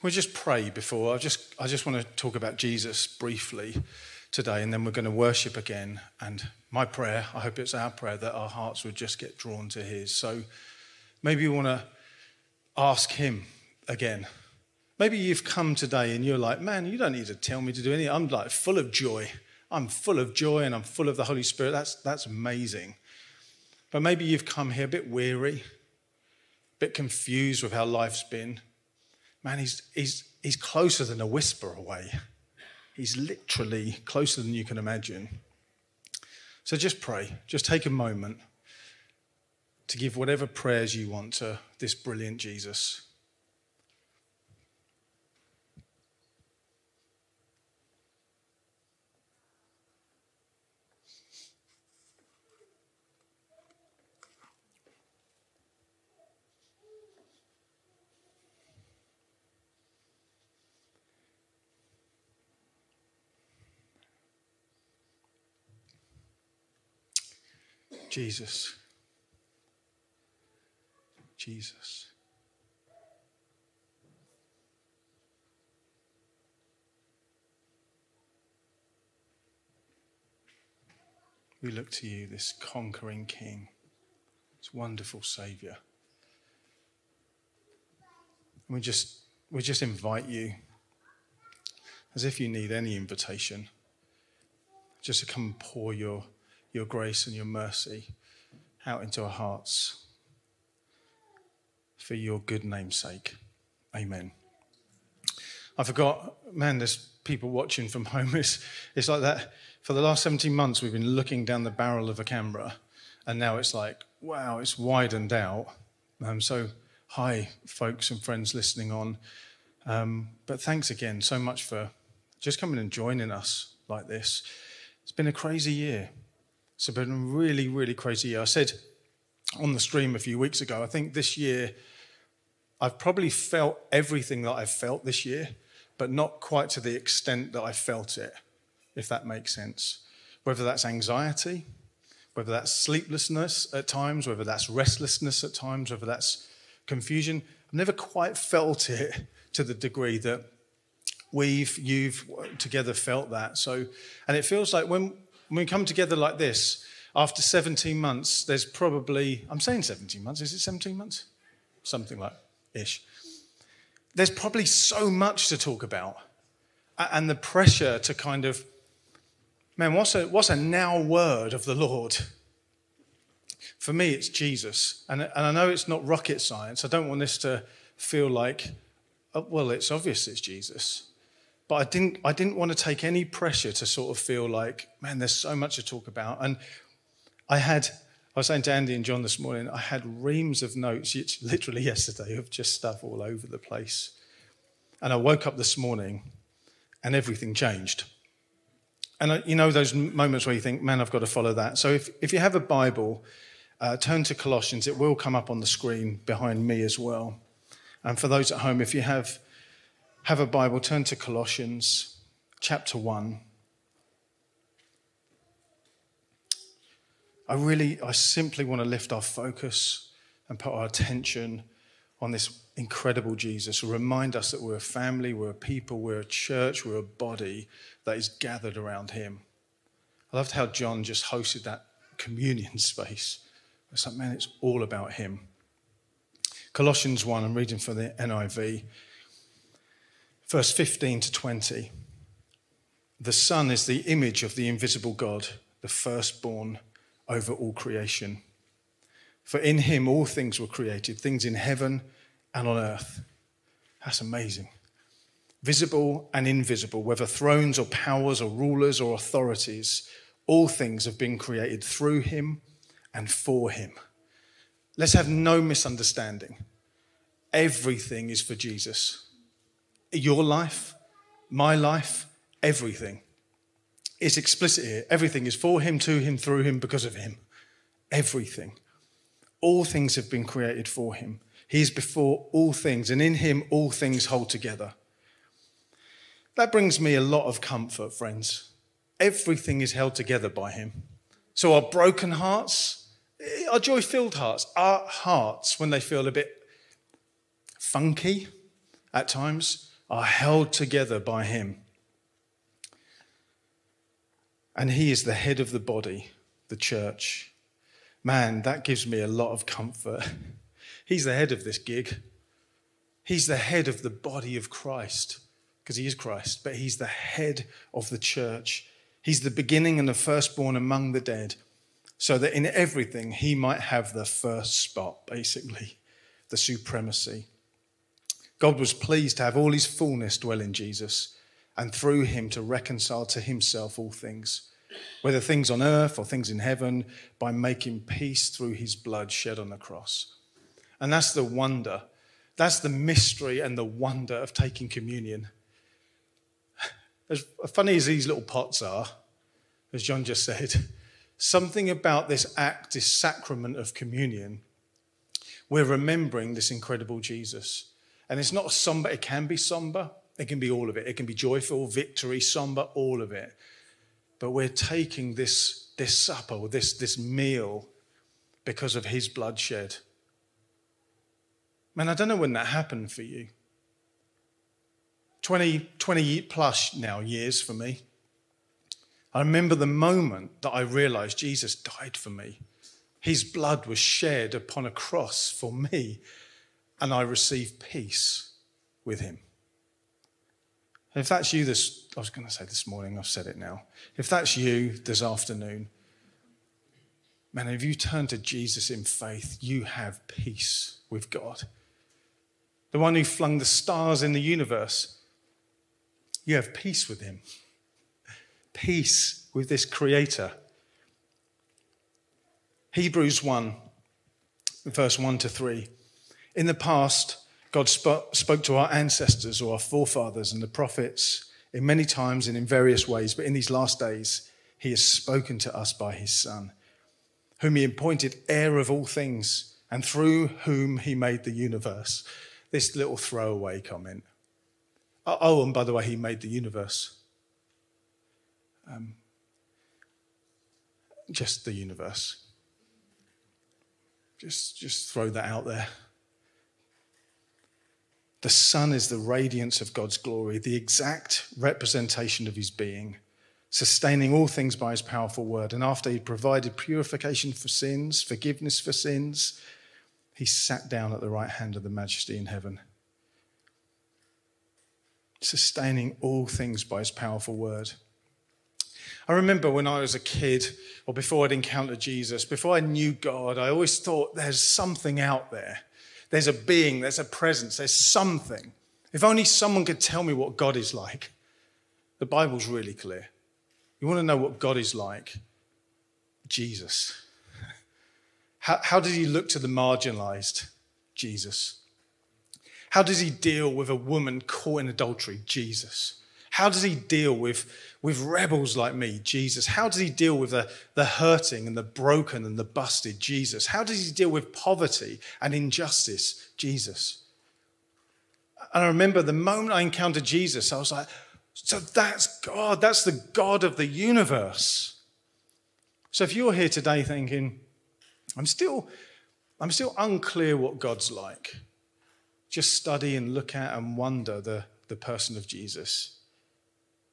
We'll just pray before. I just, I just want to talk about Jesus briefly today, and then we're going to worship again. And my prayer, I hope it's our prayer, that our hearts would just get drawn to His. So maybe you want to ask Him again. Maybe you've come today and you're like, man, you don't need to tell me to do anything. I'm like full of joy. I'm full of joy and I'm full of the Holy Spirit. That's, that's amazing. But maybe you've come here a bit weary, a bit confused with how life's been. Man, he's, he's, he's closer than a whisper away. He's literally closer than you can imagine. So just pray. Just take a moment to give whatever prayers you want to this brilliant Jesus. Jesus. Jesus. We look to you, this conquering King, this wonderful Savior. And we just, we just invite you, as if you need any invitation, just to come and pour your your grace and your mercy out into our hearts for your good name's sake. Amen. I forgot, man, there's people watching from home. It's, it's like that. For the last 17 months, we've been looking down the barrel of a camera, and now it's like, wow, it's widened out. Um, so, hi, folks and friends listening on. Um, but thanks again so much for just coming and joining us like this. It's been a crazy year. It's been really, really crazy year. I said on the stream a few weeks ago, I think this year I've probably felt everything that I've felt this year, but not quite to the extent that I felt it, if that makes sense. Whether that's anxiety, whether that's sleeplessness at times, whether that's restlessness at times, whether that's confusion, I've never quite felt it to the degree that we've, you've together felt that. So, and it feels like when when we come together like this, after 17 months, there's probably, I'm saying 17 months, is it 17 months? Something like ish. There's probably so much to talk about. And the pressure to kind of, man, what's a, what's a now word of the Lord? For me, it's Jesus. And, and I know it's not rocket science. I don't want this to feel like, oh, well, it's obvious it's Jesus. But I didn't, I didn't want to take any pressure to sort of feel like, man, there's so much to talk about. And I had, I was saying to Andy and John this morning, I had reams of notes, literally yesterday, of just stuff all over the place. And I woke up this morning and everything changed. And I, you know those moments where you think, man, I've got to follow that. So if, if you have a Bible, uh, turn to Colossians. It will come up on the screen behind me as well. And for those at home, if you have have a Bible, turn to Colossians chapter 1. I really, I simply want to lift our focus and put our attention on this incredible Jesus. Remind us that we're a family, we're a people, we're a church, we're a body that is gathered around Him. I loved how John just hosted that communion space. It's like, man, it's all about Him. Colossians 1, I'm reading from the NIV verse 15 to 20. The Son is the image of the invisible God, the firstborn over all creation. For in him all things were created, things in heaven and on earth. That's amazing. Visible and invisible, whether thrones or powers or rulers or authorities, all things have been created through him and for him. Let's have no misunderstanding. Everything is for Jesus your life, my life, everything. It's explicit here. Everything is for him, to him, through him, because of him. Everything. All things have been created for him. He is before all things, and in him all things hold together. That brings me a lot of comfort, friends. Everything is held together by him. So our broken hearts, eh, our joy filled hearts, our hearts, when they feel a bit funky, at times are held together by him. And he is the head of the body, the church. Man, that gives me a lot of comfort. He's the head of this gig. He's the head of the body of Christ, because he is Christ, but he's the head of the church. He's the beginning and the firstborn among the dead, so that in everything he might have the first spot, basically, the supremacy. God was pleased to have all his fullness dwell in Jesus and through him to reconcile to himself all things, whether things on earth or things in heaven, by making peace through his blood shed on the cross. And that's the wonder. That's the mystery and the wonder of taking communion. As funny as these little pots are, as John just said, something about this act, this sacrament of communion, we're remembering this incredible Jesus. And it's not somber, it can be somber, it can be all of it. It can be joyful, victory, somber, all of it. But we're taking this, this supper, this, this meal, because of his bloodshed. Man, I don't know when that happened for you. 20, 20 plus now years for me. I remember the moment that I realized Jesus died for me. His blood was shed upon a cross for me, and I receive peace with him. If that's you this, I was going to say this morning, I've said it now. If that's you this afternoon, man, if you turn to Jesus in faith, you have peace with God. The one who flung the stars in the universe, you have peace with him. Peace with this creator. Hebrews 1, verse 1 to 3. In the past, God spoke to our ancestors or our forefathers and the prophets in many times and in various ways, but in these last days, He has spoken to us by His Son, whom He appointed heir of all things, and through whom He made the universe. This little throwaway comment. Oh, and by the way, He made the universe. Um, just the universe. Just, just throw that out there. The sun is the radiance of God's glory, the exact representation of his being, sustaining all things by his powerful word. And after he provided purification for sins, forgiveness for sins, he sat down at the right hand of the majesty in heaven, sustaining all things by his powerful word. I remember when I was a kid, or before I'd encountered Jesus, before I knew God, I always thought there's something out there there's a being, there's a presence, there's something. If only someone could tell me what God is like. The Bible's really clear. You want to know what God is like? Jesus. How, how does he look to the marginalized? Jesus. How does he deal with a woman caught in adultery? Jesus. How does he deal with, with rebels like me, Jesus? How does he deal with the, the hurting and the broken and the busted, Jesus? How does he deal with poverty and injustice, Jesus? And I remember the moment I encountered Jesus, I was like, so that's God, that's the God of the universe. So if you're here today thinking, I'm still, I'm still unclear what God's like, just study and look at and wonder the, the person of Jesus.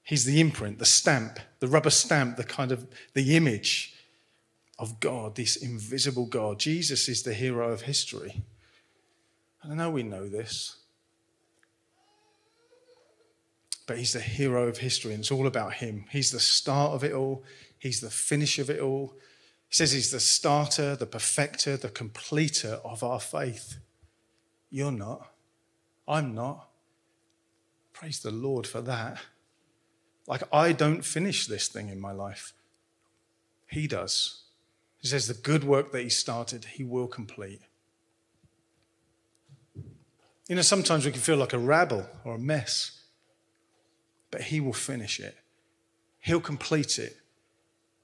He's the imprint, the stamp, the rubber stamp, the kind of the image of God, this invisible God. Jesus is the hero of history. And I know we know this. But he's the hero of history, and it's all about him. He's the start of it all, he's the finish of it all. He says he's the starter, the perfecter, the completer of our faith. You're not. I'm not. Praise the Lord for that. Like, I don't finish this thing in my life. He does. He says the good work that He started, He will complete. You know, sometimes we can feel like a rabble or a mess, but He will finish it. He'll complete it.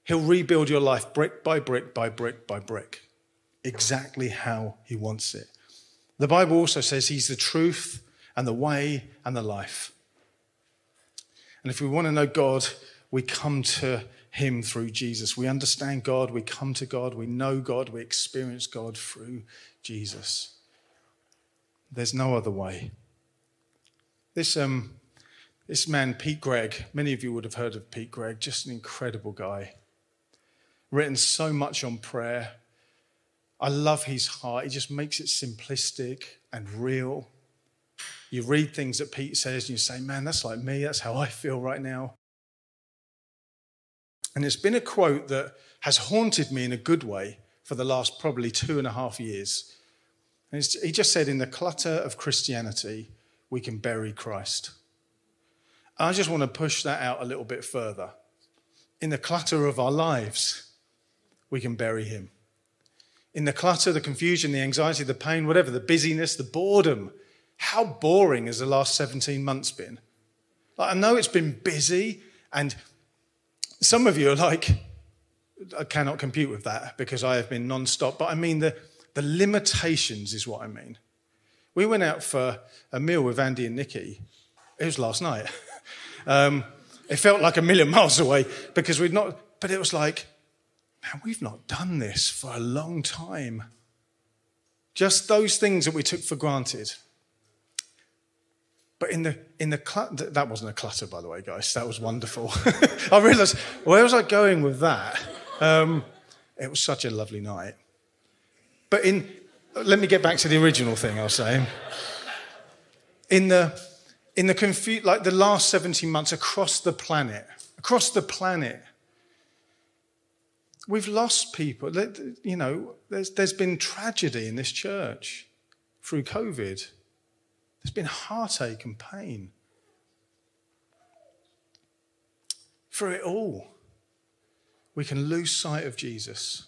He'll rebuild your life brick by brick by brick by brick, exactly how He wants it. The Bible also says He's the truth and the way and the life. And if we want to know God, we come to Him through Jesus. We understand God, we come to God, we know God, we experience God through Jesus. There's no other way. This, um, this man, Pete Greig, many of you would have heard of Pete Greig, just an incredible guy. Written so much on prayer. I love his heart. He just makes it simplistic and real. You read things that Pete says and you say, man, that's like me. That's how I feel right now. And it's been a quote that has haunted me in a good way for the last probably two and a half years. And he just said, in the clutter of Christianity, we can bury Christ. I just want to push that out a little bit further. In the clutter of our lives, we can bury him. In the clutter, the confusion, the anxiety, the pain, whatever, the busyness, the boredom. How boring has the last 17 months been? Like, I know it's been busy, and some of you are like, I cannot compute with that because I have been non stop, but I mean the, the limitations is what I mean. We went out for a meal with Andy and Nikki. It was last night. Um, it felt like a million miles away because we'd not, but it was like, man, we've not done this for a long time. Just those things that we took for granted. But in the in the that wasn't a clutter, by the way, guys. That was wonderful. I realised where was I going with that? Um, it was such a lovely night. But in let me get back to the original thing I was saying. In the in the confu- like the last 17 months across the planet, across the planet, we've lost people. You know, there's, there's been tragedy in this church through COVID. There's been heartache and pain. Through it all, we can lose sight of Jesus.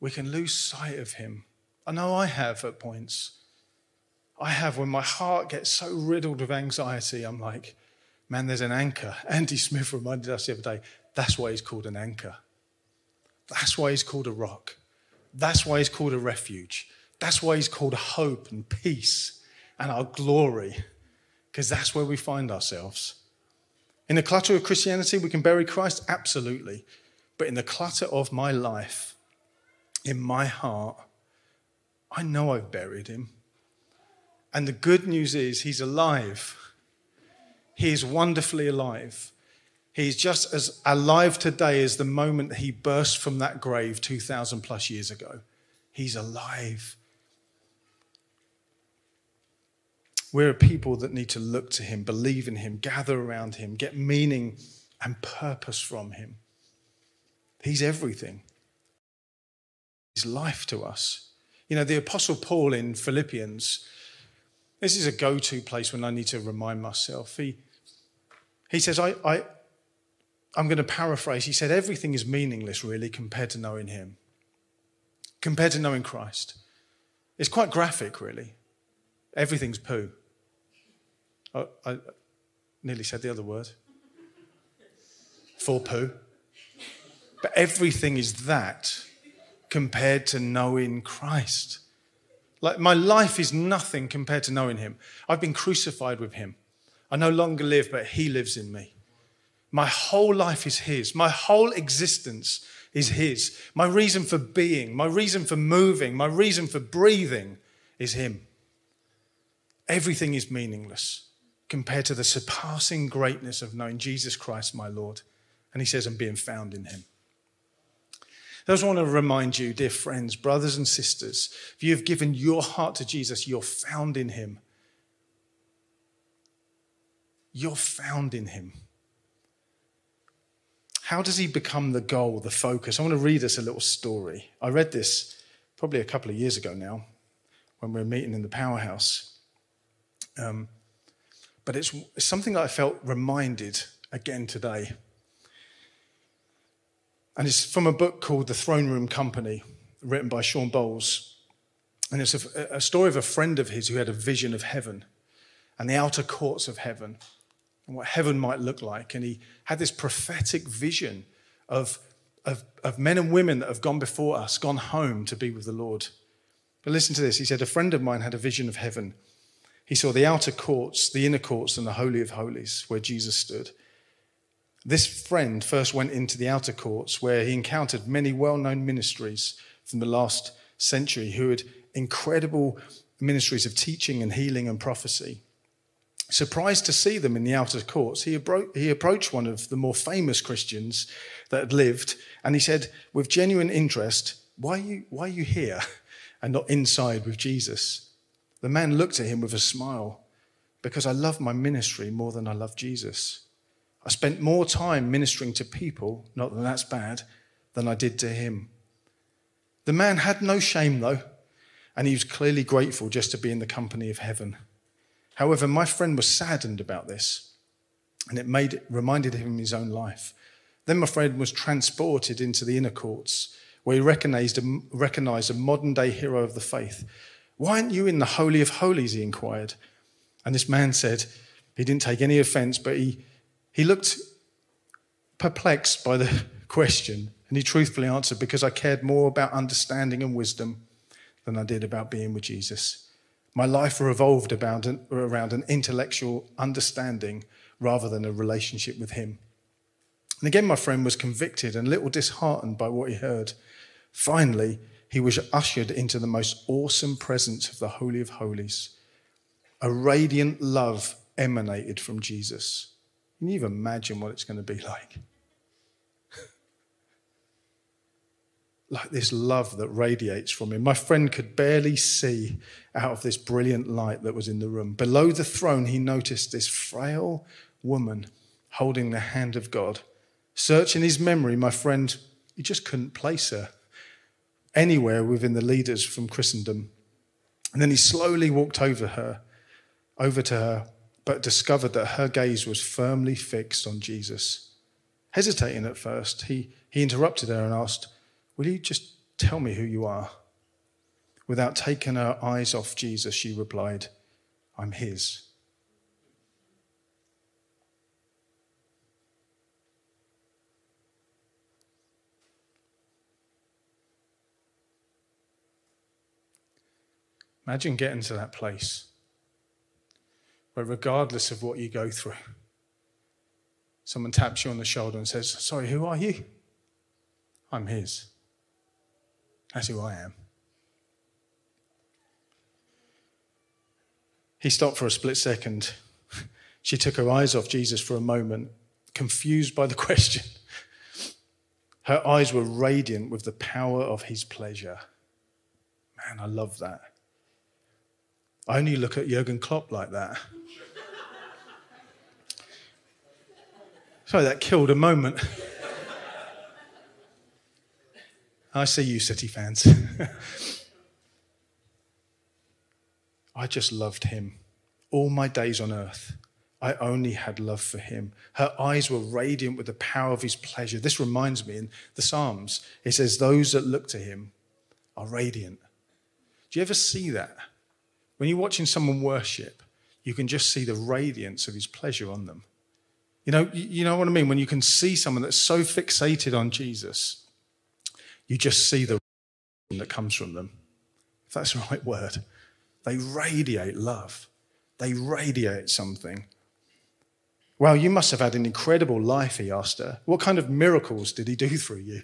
We can lose sight of him. I know I have at points. I have when my heart gets so riddled with anxiety, I'm like, man, there's an anchor. Andy Smith reminded us the other day that's why he's called an anchor. That's why he's called a rock. That's why he's called a refuge. That's why he's called hope and peace and our glory, because that's where we find ourselves. In the clutter of Christianity, we can bury Christ? Absolutely. But in the clutter of my life, in my heart, I know I've buried him. And the good news is, he's alive. He is wonderfully alive. He's just as alive today as the moment he burst from that grave 2,000 plus years ago. He's alive. We're a people that need to look to him, believe in him, gather around him, get meaning and purpose from him. He's everything. He's life to us. You know, the Apostle Paul in Philippians, this is a go to place when I need to remind myself. He, he says, I, I, I'm going to paraphrase. He said, everything is meaningless, really, compared to knowing him, compared to knowing Christ. It's quite graphic, really. Everything's poo. I, I nearly said the other word. For poo. But everything is that compared to knowing Christ. Like my life is nothing compared to knowing him. I've been crucified with him. I no longer live, but he lives in me. My whole life is his. My whole existence is his. My reason for being, my reason for moving, my reason for breathing is him. Everything is meaningless compared to the surpassing greatness of knowing Jesus Christ, my Lord. And he says, and being found in him. I just want to remind you, dear friends, brothers and sisters, if you have given your heart to Jesus, you're found in him. You're found in him. How does he become the goal, the focus? I want to read us a little story. I read this probably a couple of years ago now when we were meeting in the powerhouse. Um, but it's, it's something I felt reminded again today. And it's from a book called The Throne Room Company, written by Shawn Bolz. And it's a, a story of a friend of his who had a vision of heaven and the outer courts of heaven and what heaven might look like. And he had this prophetic vision of, of, of, men and women that have gone before us, gone home to be with the Lord. But listen to this. He said, A friend of mine had a vision of heaven he saw the outer courts, the inner courts, and the Holy of Holies where Jesus stood. This friend first went into the outer courts where he encountered many well known ministries from the last century who had incredible ministries of teaching and healing and prophecy. Surprised to see them in the outer courts, he, abro- he approached one of the more famous Christians that had lived and he said, with genuine interest, Why are you, why are you here and not inside with Jesus? The man looked at him with a smile because I love my ministry more than I love Jesus. I spent more time ministering to people, not that that's bad, than I did to him. The man had no shame, though, and he was clearly grateful just to be in the company of heaven. However, my friend was saddened about this, and it made, reminded him of his own life. Then my friend was transported into the inner courts, where he recognized a, recognized a modern day hero of the faith. Why aren't you in the Holy of Holies? he inquired. And this man said, he didn't take any offense, but he, he looked perplexed by the question. And he truthfully answered, Because I cared more about understanding and wisdom than I did about being with Jesus. My life revolved about an, around an intellectual understanding rather than a relationship with him. And again, my friend was convicted and a little disheartened by what he heard. Finally, he was ushered into the most awesome presence of the Holy of Holies. A radiant love emanated from Jesus. Can you even imagine what it's going to be like? like this love that radiates from him. My friend could barely see out of this brilliant light that was in the room. Below the throne, he noticed this frail woman holding the hand of God. Searching his memory, my friend, he just couldn't place her anywhere within the leaders from Christendom. And then he slowly walked over her, over to her, but discovered that her gaze was firmly fixed on Jesus. Hesitating at first, he, he interrupted her and asked, Will you just tell me who you are? Without taking her eyes off Jesus, she replied, I'm his. Imagine getting to that place where, regardless of what you go through, someone taps you on the shoulder and says, Sorry, who are you? I'm his. That's who I am. He stopped for a split second. She took her eyes off Jesus for a moment, confused by the question. Her eyes were radiant with the power of his pleasure. Man, I love that. I only look at Jurgen Klopp like that. Sorry, that killed a moment. I see you, City fans. I just loved him. All my days on earth, I only had love for him. Her eyes were radiant with the power of his pleasure. This reminds me in the Psalms, it says, Those that look to him are radiant. Do you ever see that? When you're watching someone worship, you can just see the radiance of his pleasure on them. You know, you know what I mean? When you can see someone that's so fixated on Jesus, you just see the that comes from them. If that's the right word. They radiate love, they radiate something. Well, you must have had an incredible life, he asked her. What kind of miracles did he do through you?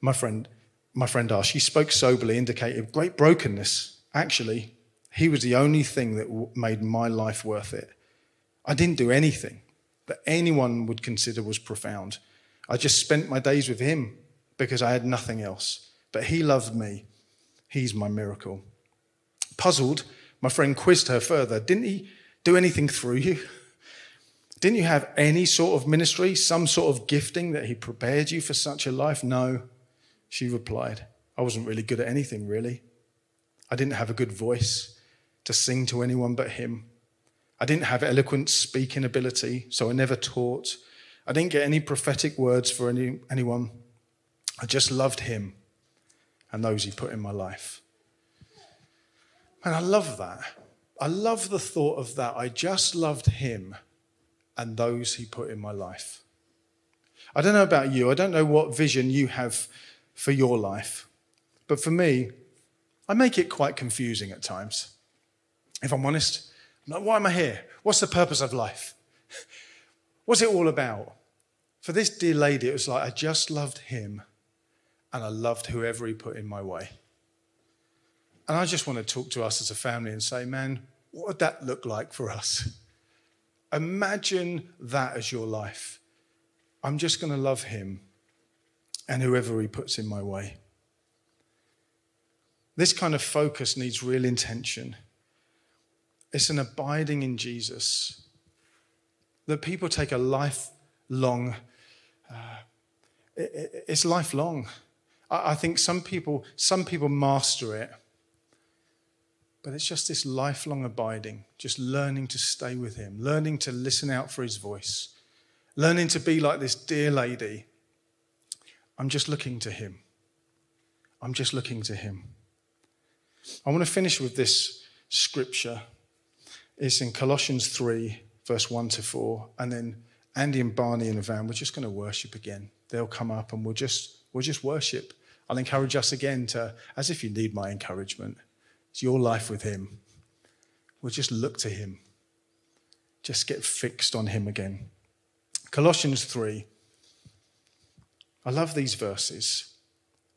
My friend, my friend asked. She spoke soberly, indicated great brokenness. Actually, he was the only thing that made my life worth it. I didn't do anything that anyone would consider was profound. I just spent my days with him, because I had nothing else. But he loved me. He's my miracle. Puzzled, my friend quizzed her further. Didn't he do anything through you? Didn't you have any sort of ministry, some sort of gifting that he prepared you for such a life? No, she replied. I wasn't really good at anything, really. I didn't have a good voice to sing to anyone but him. I didn't have eloquent speaking ability, so I never taught. I didn't get any prophetic words for any, anyone. I just loved him and those he put in my life. And I love that. I love the thought of that. I just loved him and those he put in my life. I don't know about you. I don't know what vision you have for your life. But for me, I make it quite confusing at times. If I'm honest, I'm like, why am I here? What's the purpose of life? What's it all about? For this dear lady, it was like, I just loved him and I loved whoever he put in my way. And I just want to talk to us as a family and say, man, what would that look like for us? Imagine that as your life. I'm just going to love him and whoever he puts in my way. This kind of focus needs real intention. It's an abiding in Jesus. That people take a lifelong, uh, it's lifelong. I think some people, some people master it, but it's just this lifelong abiding, just learning to stay with Him, learning to listen out for His voice, learning to be like this dear lady. I'm just looking to Him. I'm just looking to Him. I want to finish with this scripture. It's in Colossians 3, verse 1 to 4. And then Andy and Barney the van, we're just going to worship again. They'll come up and we'll just, we'll just worship. I'll encourage us again to, as if you need my encouragement, it's your life with Him. We'll just look to Him. Just get fixed on Him again. Colossians 3. I love these verses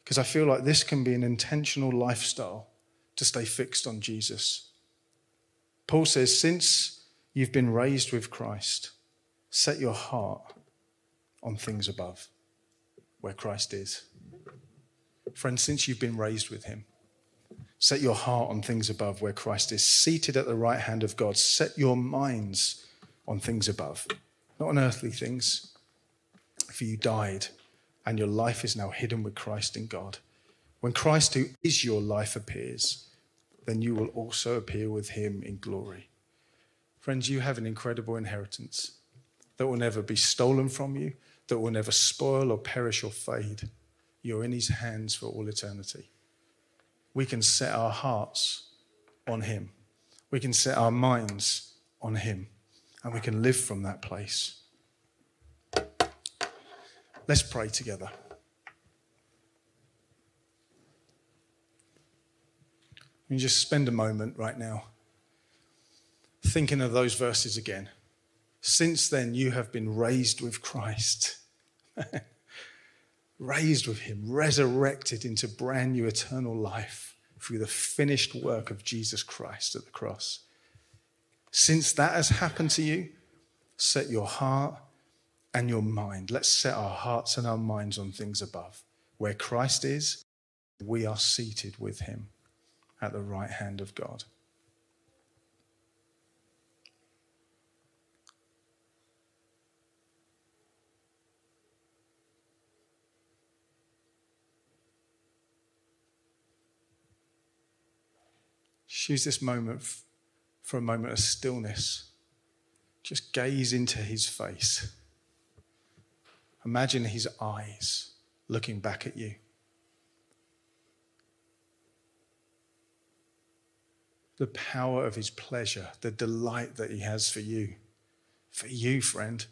because I feel like this can be an intentional lifestyle to stay fixed on Jesus. Paul says, Since you've been raised with Christ, set your heart on things above, where Christ is. Friends, since you've been raised with him, set your heart on things above, where Christ is seated at the right hand of God. Set your minds on things above, not on earthly things. For you died, and your life is now hidden with Christ in God. When Christ, who is your life, appears, then you will also appear with him in glory. Friends, you have an incredible inheritance that will never be stolen from you, that will never spoil or perish or fade. You're in his hands for all eternity. We can set our hearts on him, we can set our minds on him, and we can live from that place. Let's pray together. Just spend a moment right now thinking of those verses again. Since then, you have been raised with Christ, raised with Him, resurrected into brand new eternal life through the finished work of Jesus Christ at the cross. Since that has happened to you, set your heart and your mind. Let's set our hearts and our minds on things above. Where Christ is, we are seated with Him at the right hand of God. Choose this moment for a moment of stillness. Just gaze into his face. Imagine his eyes looking back at you. The power of his pleasure, the delight that he has for you. For you, friend,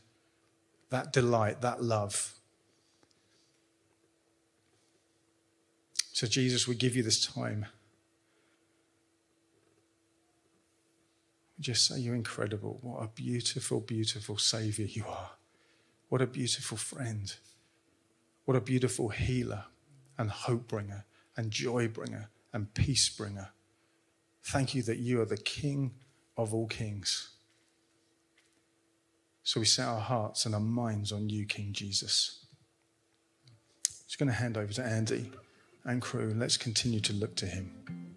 that delight, that love. So, Jesus, we give you this time. We just say you're incredible. What a beautiful, beautiful Savior you are. What a beautiful friend. What a beautiful healer and hope bringer and joy bringer and peace bringer. Thank you that you are the King of all kings. So we set our hearts and our minds on you, King Jesus. I'm just going to hand over to Andy and crew. Let's continue to look to him.